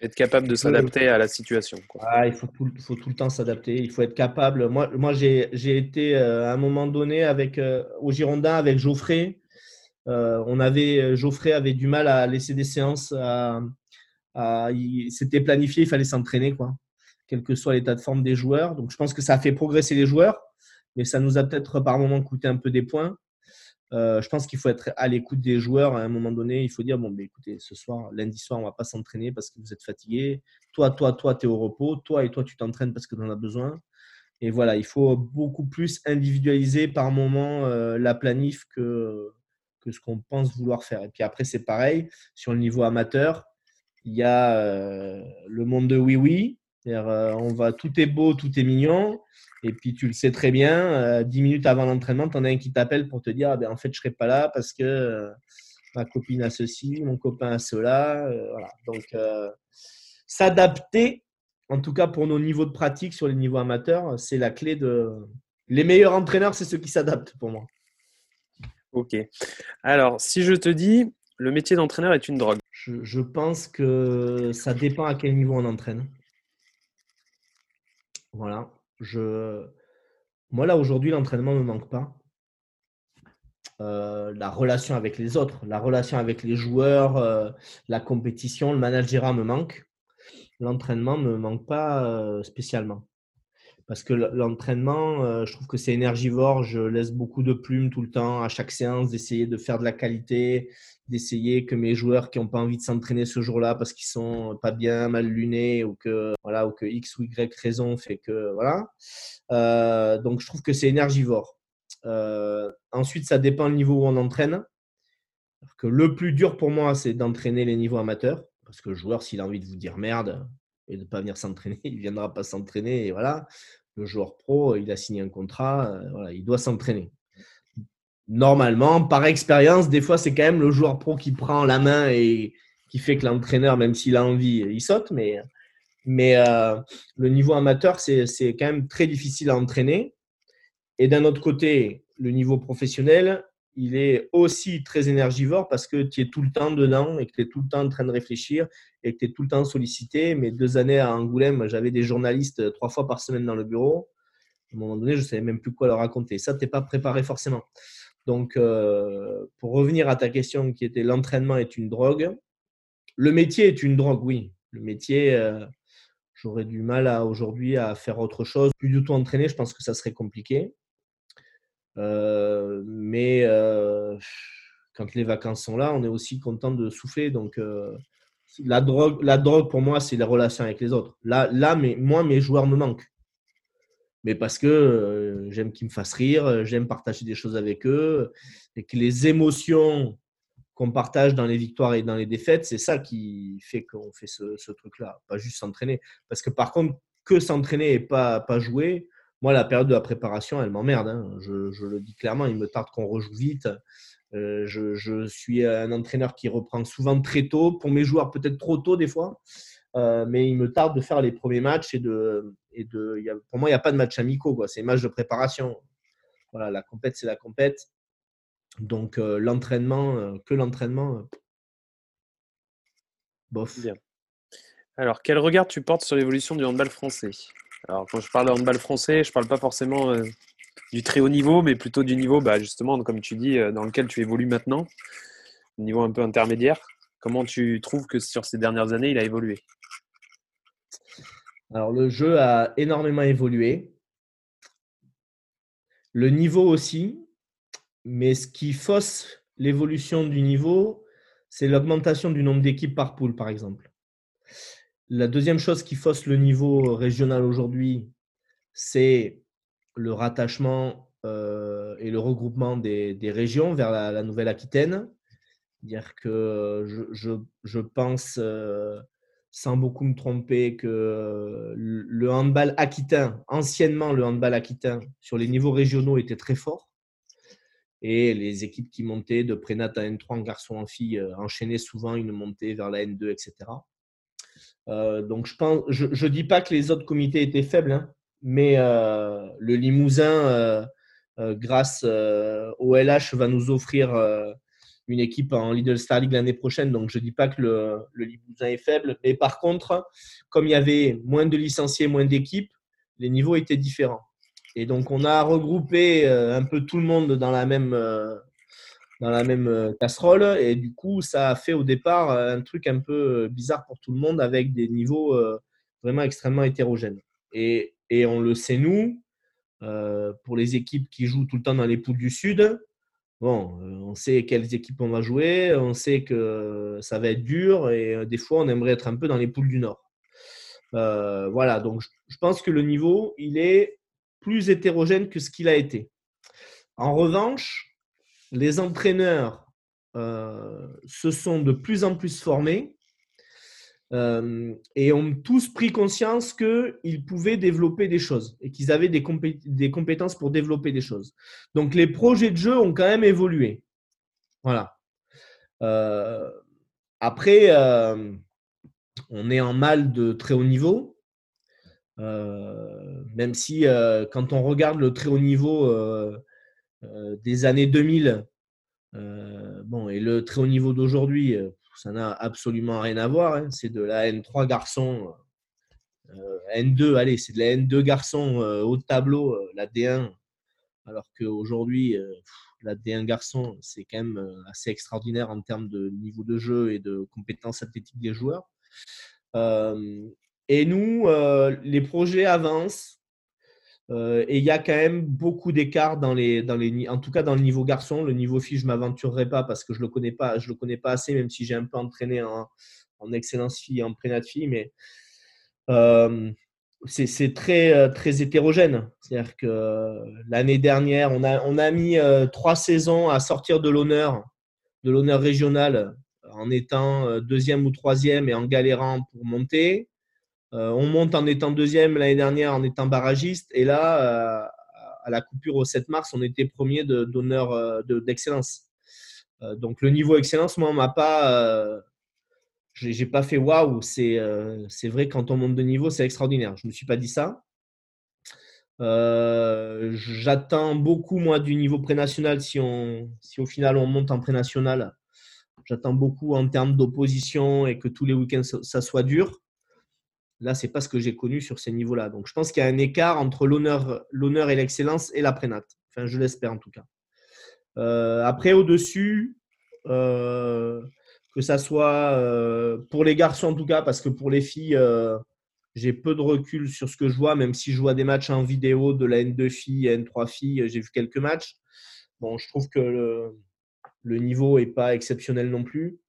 être capable de s'adapter à la situation. il faut tout, faut tout, le temps s'adapter. Il faut être capable. Moi, moi j'ai été euh, à un moment donné avec, euh, au Girondin avec Geoffrey. on avait, Geoffrey avait du mal à laisser des séances. C'était planifié, il fallait s'entraîner, quoi, quel que soit l'état de forme des joueurs. Donc, je pense que ça a fait progresser les joueurs, mais ça nous a peut-être par moment coûté un peu des points. Euh, je pense qu'il faut être à l'écoute des joueurs. À un moment donné, il faut dire bon, ben, écoutez, ce soir, lundi soir, on va pas s'entraîner parce que vous êtes fatigué. Toi, toi, toi, tu es au repos. Toi et toi, tu t'entraînes parce que tu en as besoin. Et voilà, il faut beaucoup plus individualiser par moment euh, la planif que, que ce qu'on pense vouloir faire. Et puis après, c'est pareil, sur le niveau amateur, il y a euh, le monde de oui-oui. On va, tout est beau, tout est mignon. Et puis, tu le sais très bien, euh, dix minutes avant l'entraînement, tu en as un qui t'appelle pour te dire ah ben, en fait, je ne serai pas là parce que euh, ma copine a ceci, mon copain a cela. Euh, voilà. Donc, s'adapter, en tout cas pour nos niveaux de pratique sur les niveaux amateurs, c'est la clé de. Les meilleurs entraîneurs, c'est ceux qui s'adaptent pour moi. Ok. Alors, si je te dis, le métier d'entraîneur est une drogue. je pense que ça dépend à quel niveau on entraîne. Voilà. Je... Moi, là, aujourd'hui, l'entraînement ne me manque pas. Euh, la relation avec les autres, la relation avec les joueurs, euh, la compétition, le managera me manque. L'entraînement ne me manque pas euh, spécialement. Parce que l'entraînement, je trouve que c'est énergivore. Je laisse beaucoup de plumes tout le temps à chaque séance, d'essayer de faire de la qualité, d'essayer que mes joueurs qui n'ont pas envie de s'entraîner ce jour-là parce qu'ils sont pas bien, mal lunés ou que voilà ou que X ou Y raison fait que voilà. Euh, donc je trouve que c'est énergivore. Euh, ensuite, ça dépend du niveau où on entraîne. Que le plus dur pour moi, c'est d'entraîner les niveaux amateurs parce que le joueur, s'il a envie de vous dire merde et de ne pas venir s'entraîner, *laughs* il ne viendra pas s'entraîner et voilà. Le joueur pro, il a signé un contrat, euh, il doit s'entraîner normalement, par expérience, des fois, c'est quand même le joueur pro qui prend la main et qui fait que l'entraîneur, même s'il a envie, il saute. Mais, mais euh, le niveau amateur, c'est quand même très difficile à entraîner. Et d'un autre côté, le niveau professionnel, il est aussi très énergivore parce que tu es tout le temps dedans et que tu es tout le temps en train de réfléchir et que tu es tout le temps sollicité. Mes deux années à Angoulême, j'avais des journalistes trois fois par semaine dans le bureau. À un moment donné, je ne savais même plus quoi leur raconter. Ça, tu n'es pas préparé forcément. Donc, euh, pour revenir à ta question qui était l'entraînement est une drogue, le métier est une drogue, oui. Le métier, euh, j'aurais du mal aujourd'hui à faire autre chose. Plus du tout entraîner, je pense que ça serait compliqué. Euh, mais quand les vacances sont là, on est aussi content de souffler. Donc, la, drogue, la drogue, pour moi, c'est la relation avec les autres. Là, là moi, mes joueurs me manquent mais parce que euh, j'aime qu'ils me fassent rire, euh, j'aime partager des choses avec eux, et que les émotions qu'on partage dans les victoires et dans les défaites, c'est ça qui fait qu'on fait ce, truc-là, pas juste s'entraîner. Parce que par contre, que s'entraîner et pas, pas jouer, moi, la période de la préparation, elle m'emmerde. Hein. Je, le dis clairement, il me tarde qu'on rejoue vite. Euh, je, suis un entraîneur qui reprend souvent très tôt, pour mes joueurs peut-être trop tôt des fois. Euh, mais il me tarde de faire les premiers matchs et de. Et de pour moi, il n'y a pas de match amicaux. C'est un match de préparation. Voilà, la compète, c'est la compète. Donc, euh, l'entraînement, que l'entraînement, bof. Bien. Alors, quel regard tu portes sur l'évolution du handball français? Alors, quand je parle de handball français, je ne parle pas forcément du très haut niveau, mais plutôt du niveau, bah, justement, comme tu dis, dans lequel tu évolues maintenant, niveau un peu intermédiaire. Comment tu trouves que sur ces dernières années, il a évolué? Alors, le jeu a énormément évolué. Le niveau aussi. Mais ce qui fausse l'évolution du niveau, c'est l'augmentation du nombre d'équipes par poule, par exemple. La deuxième chose qui fausse le niveau régional aujourd'hui, c'est le rattachement euh, et le regroupement des, régions vers la, Nouvelle-Aquitaine. Dire que je, pense euh, sans beaucoup me tromper, que le handball aquitain, anciennement le handball aquitain, sur les niveaux régionaux était très fort. Et les équipes qui montaient de prénat à N3 en garçon en fille euh, enchaînaient souvent une montée vers la N2, etc. Donc je pense, je ne dis pas que les autres comités étaient faibles, hein, mais euh, le Limousin, grâce au LH, va nous offrir une équipe en Lidl Star League l'année prochaine. Donc, je ne dis pas que le, Limousin est faible. Mais par contre, comme il y avait moins de licenciés, moins d'équipes, les niveaux étaient différents. Et donc, on a regroupé euh, un peu tout le monde dans la même, euh, dans la même euh, casserole. Et du coup, ça a fait au départ un truc un peu bizarre pour tout le monde avec des niveaux vraiment extrêmement hétérogènes. Et, et on le sait, nous, pour les équipes qui jouent tout le temps dans les poules du Sud, bon, euh, on sait quelles équipes on va jouer, on sait que ça va être dur et euh, des fois on aimerait être un peu dans les poules du Nord. Euh, voilà, donc je pense que le niveau, il est plus hétérogène que ce qu'il a été. En revanche, les entraîneurs se sont de plus en plus formés euh, et ont tous pris conscience qu'ils pouvaient développer des choses et qu'ils avaient des, compétences pour développer des choses. Donc les projets de jeu ont quand même évolué. Voilà. Euh, après, euh, on est en mal de très haut niveau. même si quand on regarde le très haut niveau des années 2000, bon, et le très haut niveau d'aujourd'hui, ça n'a absolument rien à voir. Hein. C'est de la N3 garçon, euh, N2, allez, c'est de la N2 garçon euh, haut tableau, euh, la D1. Alors qu'aujourd'hui, la D1 garçon, c'est quand même assez extraordinaire en termes de niveau de jeu et de compétences athlétiques des joueurs. et nous, les projets avancent. Euh, et il y a quand même beaucoup d'écart dans les, dans les, en tout cas dans le niveau garçon. Le niveau fille, je ne m'aventurerai pas parce que je ne le, connais pas, je le connais pas assez, même si j'ai un peu entraîné en, en excellence fille, en prénat fille. Mais euh, c'est très, euh, très hétérogène. C'est-à-dire que l'année dernière, on a, on a mis trois saisons à sortir de l'honneur, de l'honneur régional, en étant deuxième ou troisième et en galérant pour monter. Euh, on monte en étant deuxième l'année dernière en étant barragiste. Et là, euh, à la coupure au 7 mars, on était premier d'honneur d'excellence. donc le niveau excellence, moi, on m'a pas j'ai pas fait waouh, c'est vrai quand on monte de niveau, c'est extraordinaire. Je me suis pas dit ça. J'attends beaucoup moi du niveau pré-national si si au final on monte en pré-national. J'attends beaucoup en termes d'opposition et que tous les week-ends ça, soit dur. Là, c'est pas ce que j'ai connu sur ces niveaux-là. Donc, je pense qu'il y a un écart entre l'honneur, l'honneur et l'excellence et la prénate. Enfin, je l'espère en tout cas. après, au-dessus, que ça soit euh, pour les garçons en tout cas, parce que pour les filles, euh, j'ai peu de recul sur ce que je vois, même si je vois des matchs en vidéo de la N2 filles, N3 filles, j'ai vu quelques matchs. Bon, je trouve que le, niveau n'est pas exceptionnel non plus.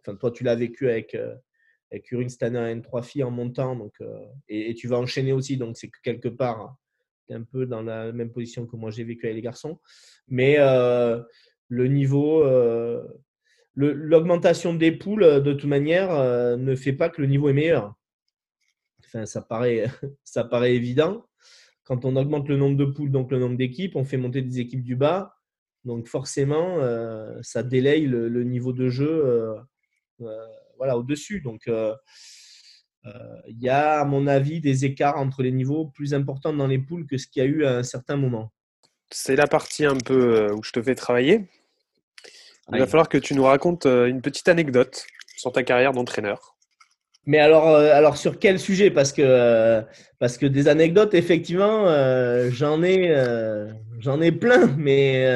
Enfin, toi, tu l'as vécu avec, euh, avec Urine cette année en N3 filles en montant, donc, et, tu vas enchaîner aussi, donc c'est que quelque part, tu es un peu dans la même position que moi j'ai vécu avec les garçons. Mais le niveau l'augmentation des poules, euh, de toute manière, euh, ne fait pas que le niveau est meilleur. Enfin, ça paraît, *laughs* ça paraît évident. Quand on augmente le nombre de poules, donc le nombre d'équipes, on fait monter des équipes du bas. Donc forcément, euh, ça délaye le, niveau de jeu voilà, au-dessus. Donc il y a, à mon avis, des écarts entre les niveaux plus importants dans les poules que ce qu'il y a eu à un certain moment. C'est la partie un peu où je te fais travailler. Il va falloir que tu nous racontes euh, une petite anecdote sur ta carrière d'entraîneur. Mais alors, euh, alors sur quel sujet? Parce que euh, parce que des anecdotes, effectivement, j'en ai j'en ai plein, mais.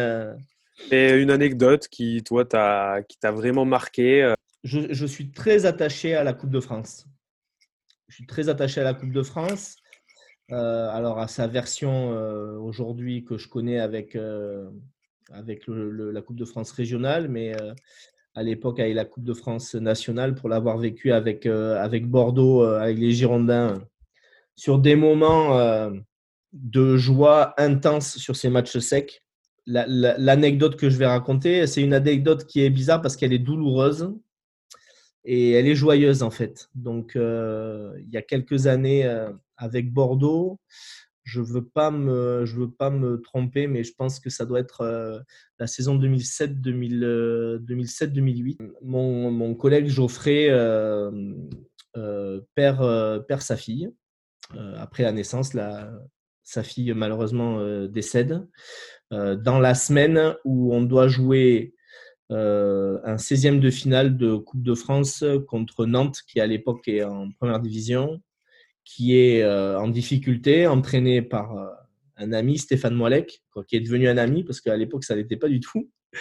Et une anecdote qui toi t'a qui t'a vraiment marqué. Je, suis très attaché à la Coupe de France. Je suis très attaché à la Coupe de France. alors à sa version aujourd'hui que je connais avec avec la Coupe de France régionale, mais euh, à l'époque avec la Coupe de France nationale pour l'avoir vécu avec, euh, avec Bordeaux, euh, avec les Girondins, sur des moments de joie intense sur ces matchs secs. L'anecdote que je vais raconter, c'est une anecdote qui est bizarre parce qu'elle est douloureuse et elle est joyeuse en fait. Donc, il y a quelques années avec Bordeaux, je veux veux pas me tromper mais je pense que ça doit être euh, la saison 2007 2007 2008 mon, mon collègue Geoffrey euh, euh, perd, perd sa fille. Après la naissance la, sa fille malheureusement décède. Dans la semaine où on doit jouer un 16e de finale de Coupe de France contre Nantes qui à l'époque est en première division qui est euh, en difficulté, entraîné par euh, un ami, Stéphane Moilec, qui est devenu un ami, parce qu'à l'époque, ça n'était pas du tout. *laughs*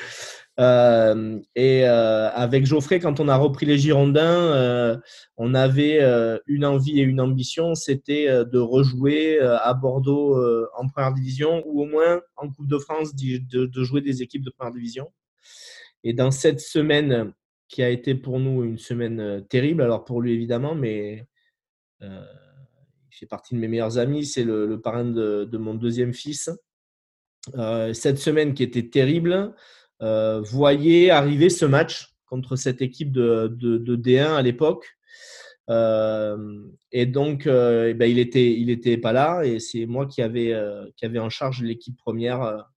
Euh, et avec Geoffrey, quand on a repris les Girondins, on avait une envie et une ambition, c'était de rejouer à Bordeaux en première division ou au moins en Coupe de France, de, jouer des équipes de première division. Et dans cette semaine qui a été pour nous une semaine terrible, alors pour lui évidemment, mais il fait partie de mes meilleurs amis, c'est le, parrain de, mon deuxième fils. Euh, cette semaine qui était terrible, euh, voyait arriver ce match contre cette équipe de, D1 à l'époque. Euh, et donc, eh ben, il n'était il était pas là et c'est moi qui avais, qui en charge l'équipe première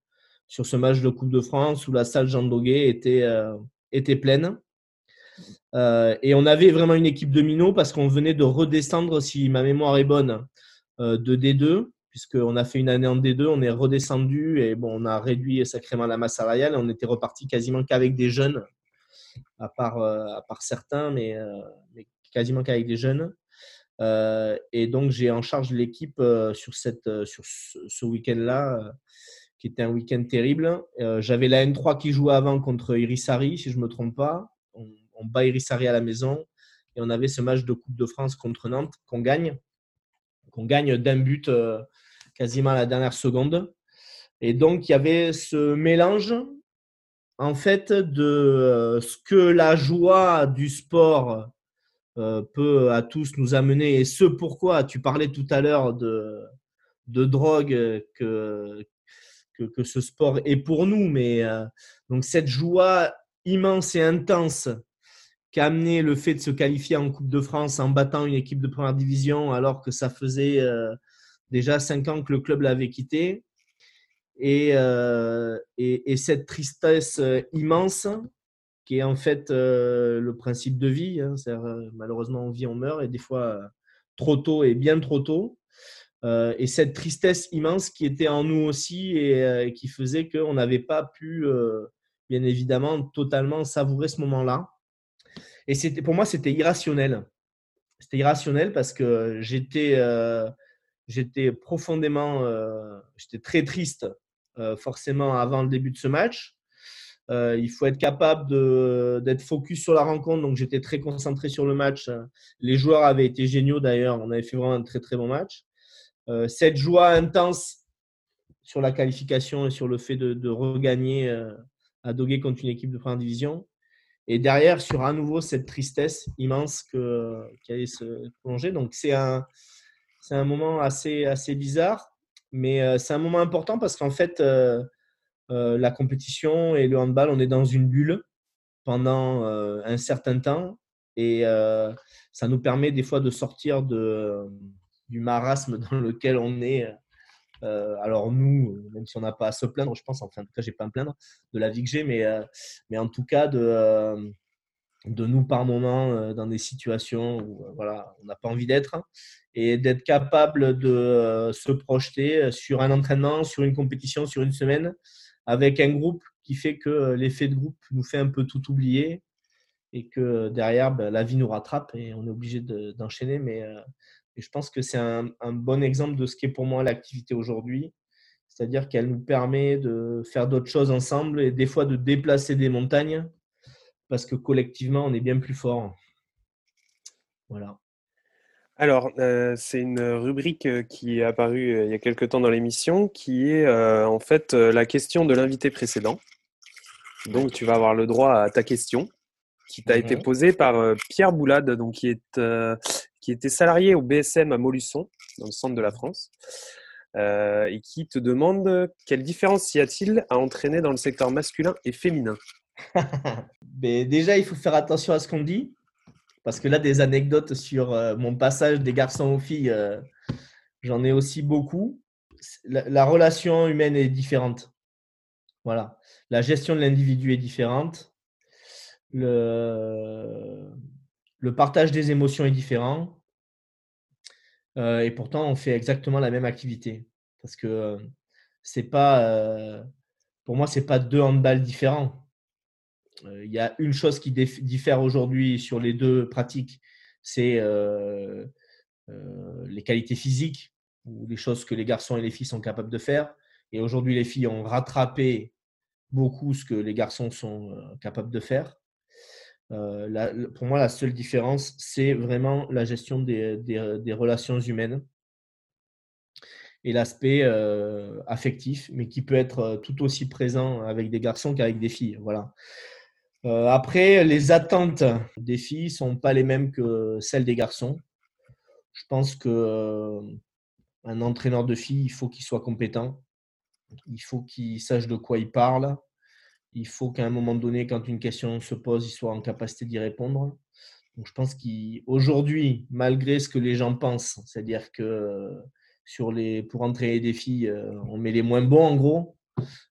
sur ce match de Coupe de France où la salle Jean Doguet était, était pleine. Euh, et on avait vraiment une équipe de minots parce qu'on venait de redescendre, si ma mémoire est bonne, euh, de D2, puisqu'on a fait une année en D2, on est redescendu et on a réduit sacrément la masse salariale. On était reparti quasiment qu'avec des jeunes, à part, euh, certains, mais, quasiment qu'avec des jeunes. et donc, j'ai en charge l'équipe sur ce, week-end-là, qui était un week-end terrible. J'avais la N3 qui jouait avant contre Irisari, si je ne me trompe pas on bat Irisari à la maison et on avait ce match de Coupe de France contre Nantes qu'on gagne, qu'on gagne d'un but euh, quasiment à la dernière seconde. Et donc il y avait ce mélange en fait de euh, ce que la joie du sport euh, peut à tous nous amener et ce pourquoi tu parlais tout à l'heure de, de drogue que, que, ce sport est pour nous, mais donc cette joie immense et intense qui a amené le fait de se qualifier en Coupe de France en battant une équipe de première division alors que ça faisait euh, déjà cinq ans que le club l'avait quitté. Et, et, et, cette tristesse immense, qui est en fait le principe de vie, hein, malheureusement on vit, on meurt, et des fois trop tôt et bien trop tôt. Et cette tristesse immense qui était en nous aussi et, qui faisait qu'on n'avait pas pu, bien évidemment, totalement savourer ce moment-là. Et c'était, pour moi, c'était irrationnel. C'était irrationnel parce que j'étais, euh, j'étais profondément, euh, j'étais très triste euh, forcément avant le début de ce match. il faut être capable d'être focus sur la rencontre, donc j'étais très concentré sur le match. Les joueurs avaient été géniaux d'ailleurs, on avait fait vraiment un très très bon match. Cette joie intense sur la qualification et sur le fait de, regagner à Doguer contre une équipe de première division, et derrière, sur à nouveau cette tristesse immense qui allait se prolonger. Donc, c'est un, c'est un moment assez, assez bizarre, mais euh, c'est un moment important parce qu'en fait, euh, euh, la compétition et le handball, on est dans une bulle pendant un certain temps et ça nous permet des fois de sortir de, du marasme *laughs* dans lequel on est euh, alors nous, même si on n'a pas à se plaindre, je pense, enfin, en tout cas, j'ai pas à me plaindre de la vie que j'ai, mais, euh, mais en tout cas, de, euh, nous par moment dans des situations où voilà, on n'a pas envie d'être hein, et d'être capable de se projeter sur un entraînement, sur une compétition, sur une semaine, avec un groupe qui fait que l'effet de groupe nous fait un peu tout oublier et que derrière, ben, la vie nous rattrape et on est obligé d'enchaîner. mais et je pense que c'est un, bon exemple de ce qu'est pour moi l'activité aujourd'hui. C'est-à-dire qu'elle nous permet de faire d'autres choses ensemble et des fois de déplacer des montagnes parce que collectivement, on est bien plus fort. Voilà. Alors, euh, c'est une rubrique euh, qui est apparue euh, il y a quelques temps dans l'émission, qui est en fait la question de l'invité précédent. Donc, tu vas avoir le droit à ta question, qui t'a été posée par Pierre Boulade, donc qui est qui était salarié au BSM à Molusson, dans le centre de la France, euh, et qui te demande quelle différence y a-t-il à entraîner dans le secteur masculin et féminin *laughs* Déjà, il faut faire attention à ce qu'on dit, parce que là, des anecdotes sur euh, mon passage des garçons aux filles, euh, j'en ai aussi beaucoup. La, la, relation humaine est différente. Voilà. La gestion de l'individu est différente. Le partage des émotions est différent. Et pourtant, on fait exactement la même activité. Parce que c'est pas, pour moi, c'est pas deux handballs différents. Il y a une chose qui diffère aujourd'hui sur les deux pratiques, c'est les qualités physiques ou les choses que les garçons et les filles sont capables de faire. Et aujourd'hui, les filles ont rattrapé beaucoup ce que les garçons sont capables de faire. Euh, pour moi, la seule différence, c'est vraiment la gestion des, relations humaines et l'aspect euh, affectif, mais qui peut être euh, tout aussi présent avec des garçons qu'avec des filles. Voilà. après, les attentes des filles sont pas les mêmes que celles des garçons. Je pense que un entraîneur de filles, il faut qu'il soit compétent, il faut qu'il sache de quoi il parle, il faut qu'à un moment donné, quand une question se pose, il soit en capacité d'y répondre. Donc, je pense qu'aujourd'hui, malgré ce que les gens pensent, c'est-à-dire que sur les, pour entraîner des filles, euh, on met les moins bons en gros.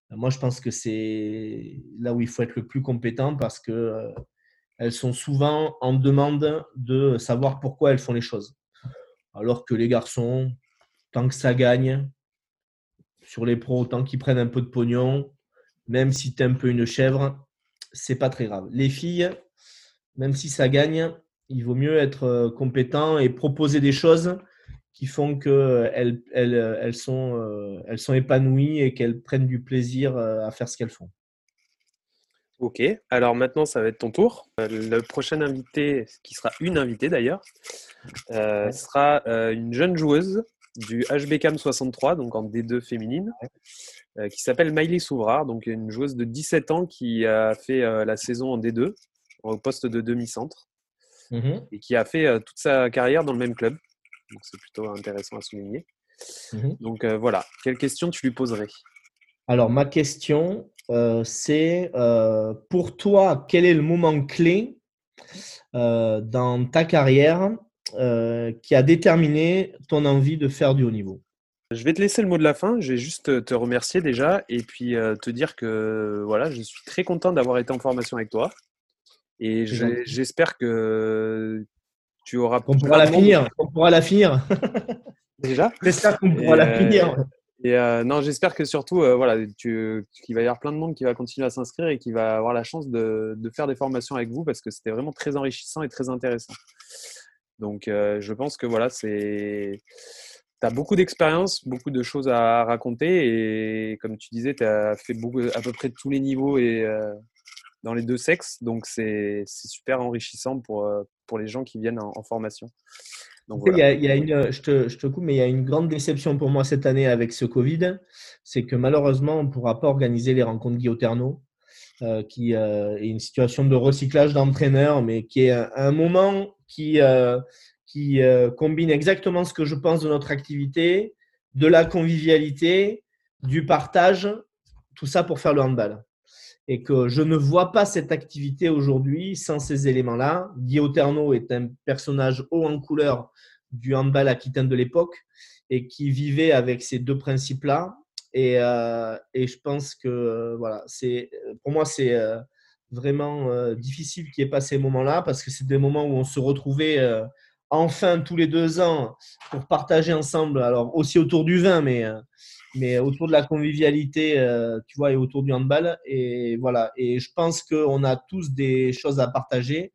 Moi, je pense que c'est là où il faut être le plus compétent parce que euh, elles sont souvent en demande de savoir pourquoi elles font les choses. Alors que les garçons, tant que ça gagne, sur les pros, tant qu'ils prennent un peu de pognon, même si tu es un peu une chèvre, c'est pas très grave. Les filles, même si ça gagne, il vaut mieux être euh, compétent et proposer des choses qui font qu'elles elles, elles sont, euh, elles sont épanouies et qu'elles prennent du plaisir euh, à faire ce qu'elles font. Ok, alors maintenant ça va être ton tour. Le prochain invité, qui sera une invitée d'ailleurs, sera une jeune joueuse du HBCAM 63, donc en D2 féminine, euh, qui s'appelle Miley Souvrard, donc une joueuse de 17 ans qui a fait euh, la saison en D2 au poste de demi-centre mhm. et qui a fait euh, toute sa carrière dans le même club. Donc c'est plutôt intéressant à souligner. Mhm. Donc voilà, quelle question tu lui poserais? Alors ma question, c'est pour toi, quel est le moment clé dans ta carrière qui a déterminé ton envie de faire du haut niveau Je vais te laisser le mot de la fin. Je vais juste te remercier déjà et puis te dire que voilà, je suis très content d'avoir été en formation avec toi. Et j'espère que tu auras. On pourra la finir. On pourra la finir. Déjà J'espère qu'on pourra la finir. Et euh, non, j'espère que surtout, euh, voilà, tu, qu'il va y avoir plein de monde qui va continuer à s'inscrire et qui va avoir la chance de, de, faire des formations avec vous parce que c'était vraiment très enrichissant et très intéressant. Donc, euh, je pense que voilà, c'est. Tu as beaucoup d'expérience, beaucoup de choses à raconter et comme tu disais, tu as fait beaucoup, à peu près tous les niveaux et dans les deux sexes. Donc, c'est super enrichissant pour, pour les gens qui viennent en formation il, y a, une, je te, je te, coupe, mais il y a une grande déception pour moi cette année avec ce Covid, c'est que malheureusement, on ne pourra pas organiser les rencontres Guillaume euh, qui euh, est une situation de recyclage d'entraîneurs, mais qui est un, moment qui, euh, qui euh, combine exactement ce que je pense de notre activité, de la convivialité, du partage, tout ça pour faire le handball et que je ne vois pas cette activité aujourd'hui sans ces éléments-là. Guillaume Terno est un personnage haut en couleur du handball aquitaine de l'époque et qui vivait avec ces deux principes-là. Et, euh, et, je pense que voilà, c'est pour moi c'est vraiment euh, difficile n'y ait pas ces moments-là parce que c'est des moments où on se retrouvait enfin tous les deux ans pour partager ensemble, alors aussi autour du vin, mais mais autour de la convivialité, euh, tu vois, et autour du handball. Et voilà. Et je pense qu'on a tous des choses à partager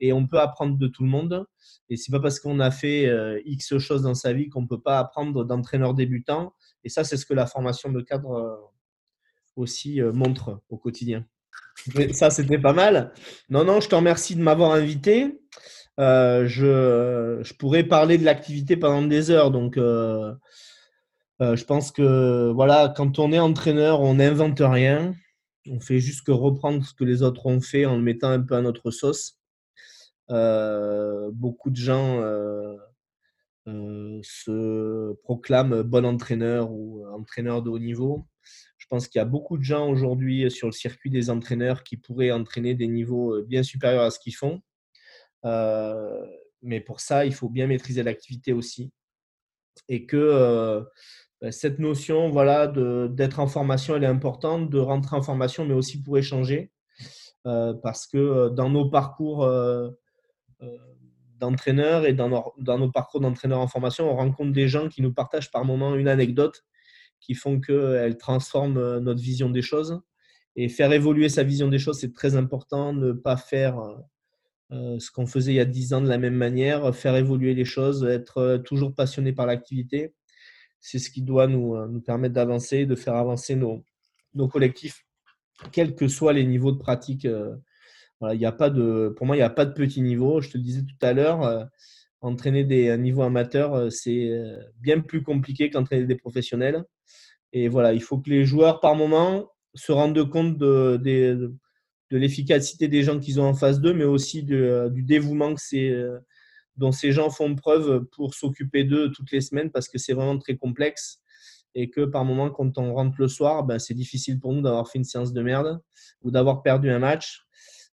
et on peut apprendre de tout le monde. Et c'est pas parce qu'on a fait euh, X choses dans sa vie qu'on peut pas apprendre d'entraîneur débutant. Et ça, c'est ce que la formation de cadre euh, aussi montre au quotidien. Ça, c'était pas mal. Non, non, je te remercie de m'avoir invité. je, je, pourrais parler de l'activité pendant des heures, donc euh, je pense que voilà, quand on est entraîneur, on n'invente rien. On fait juste que reprendre ce que les autres ont fait en le mettant un peu à notre sauce. Euh, beaucoup de gens euh, se proclament bon entraîneur ou entraîneur de haut niveau. Je pense qu'il y a beaucoup de gens aujourd'hui sur le circuit des entraîneurs qui pourraient entraîner des niveaux bien supérieurs à ce qu'ils font. mais pour ça, il faut bien maîtriser l'activité aussi. Et que ben, cette notion voilà, d'être en formation, elle est importante, de rentrer en formation, mais aussi pour échanger. Euh, parce que euh, dans nos parcours euh, d'entraîneurs et dans nos, dans nos parcours d'entraîneurs en formation, on rencontre des gens qui nous partagent par moment une anecdote qui font qu'elle transforme notre vision des choses. Et faire évoluer sa vision des choses, c'est très important. Ne pas faire ce qu'on faisait il y a 10 ans de la même manière, faire évoluer les choses, être toujours passionné par l'activité c'est ce qui doit nous, euh, nous permettre d'avancer, de faire avancer nos, nos, collectifs, quels que soient les niveaux de pratique. Euh, y a pas de, pour moi, il n'y a pas de petit niveau. Je te le disais tout à l'heure, euh, entraîner des niveaux amateurs, c'est bien plus compliqué qu'entraîner des professionnels. Et voilà, il faut que les joueurs, par moment, se rendent compte de, l'efficacité des gens qu'ils ont en face d'eux, mais aussi du dévouement c'est dont ces gens font preuve pour s'occuper d'eux toutes les semaines parce que c'est vraiment très complexe et que par moment, quand on rentre le soir, ben, c'est difficile pour nous d'avoir fait une séance de merde ou d'avoir perdu un match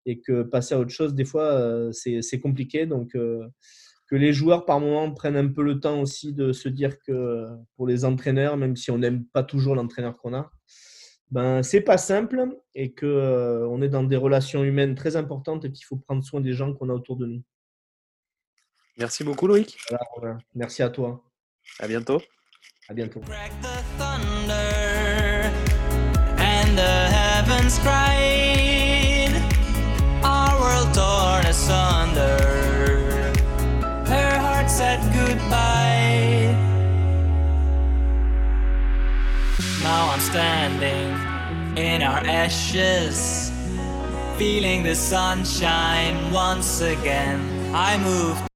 et que passer à autre chose, des fois, euh, c'est compliqué. Donc, euh, que les joueurs, par moment, prennent un peu le temps aussi de se dire que pour les entraîneurs, même si on n'aime pas toujours l'entraîneur qu'on a, ben, c'est pas simple et qu'on euh, on est dans des relations humaines très importantes et qu'il faut prendre soin des gens qu'on a autour de nous. Merci beaucoup, Loïc. Merci à toi. À bientôt. À bientôt. And the heavens cried, Now I'm standing in our ashes, feeling the sunshine once again. I moved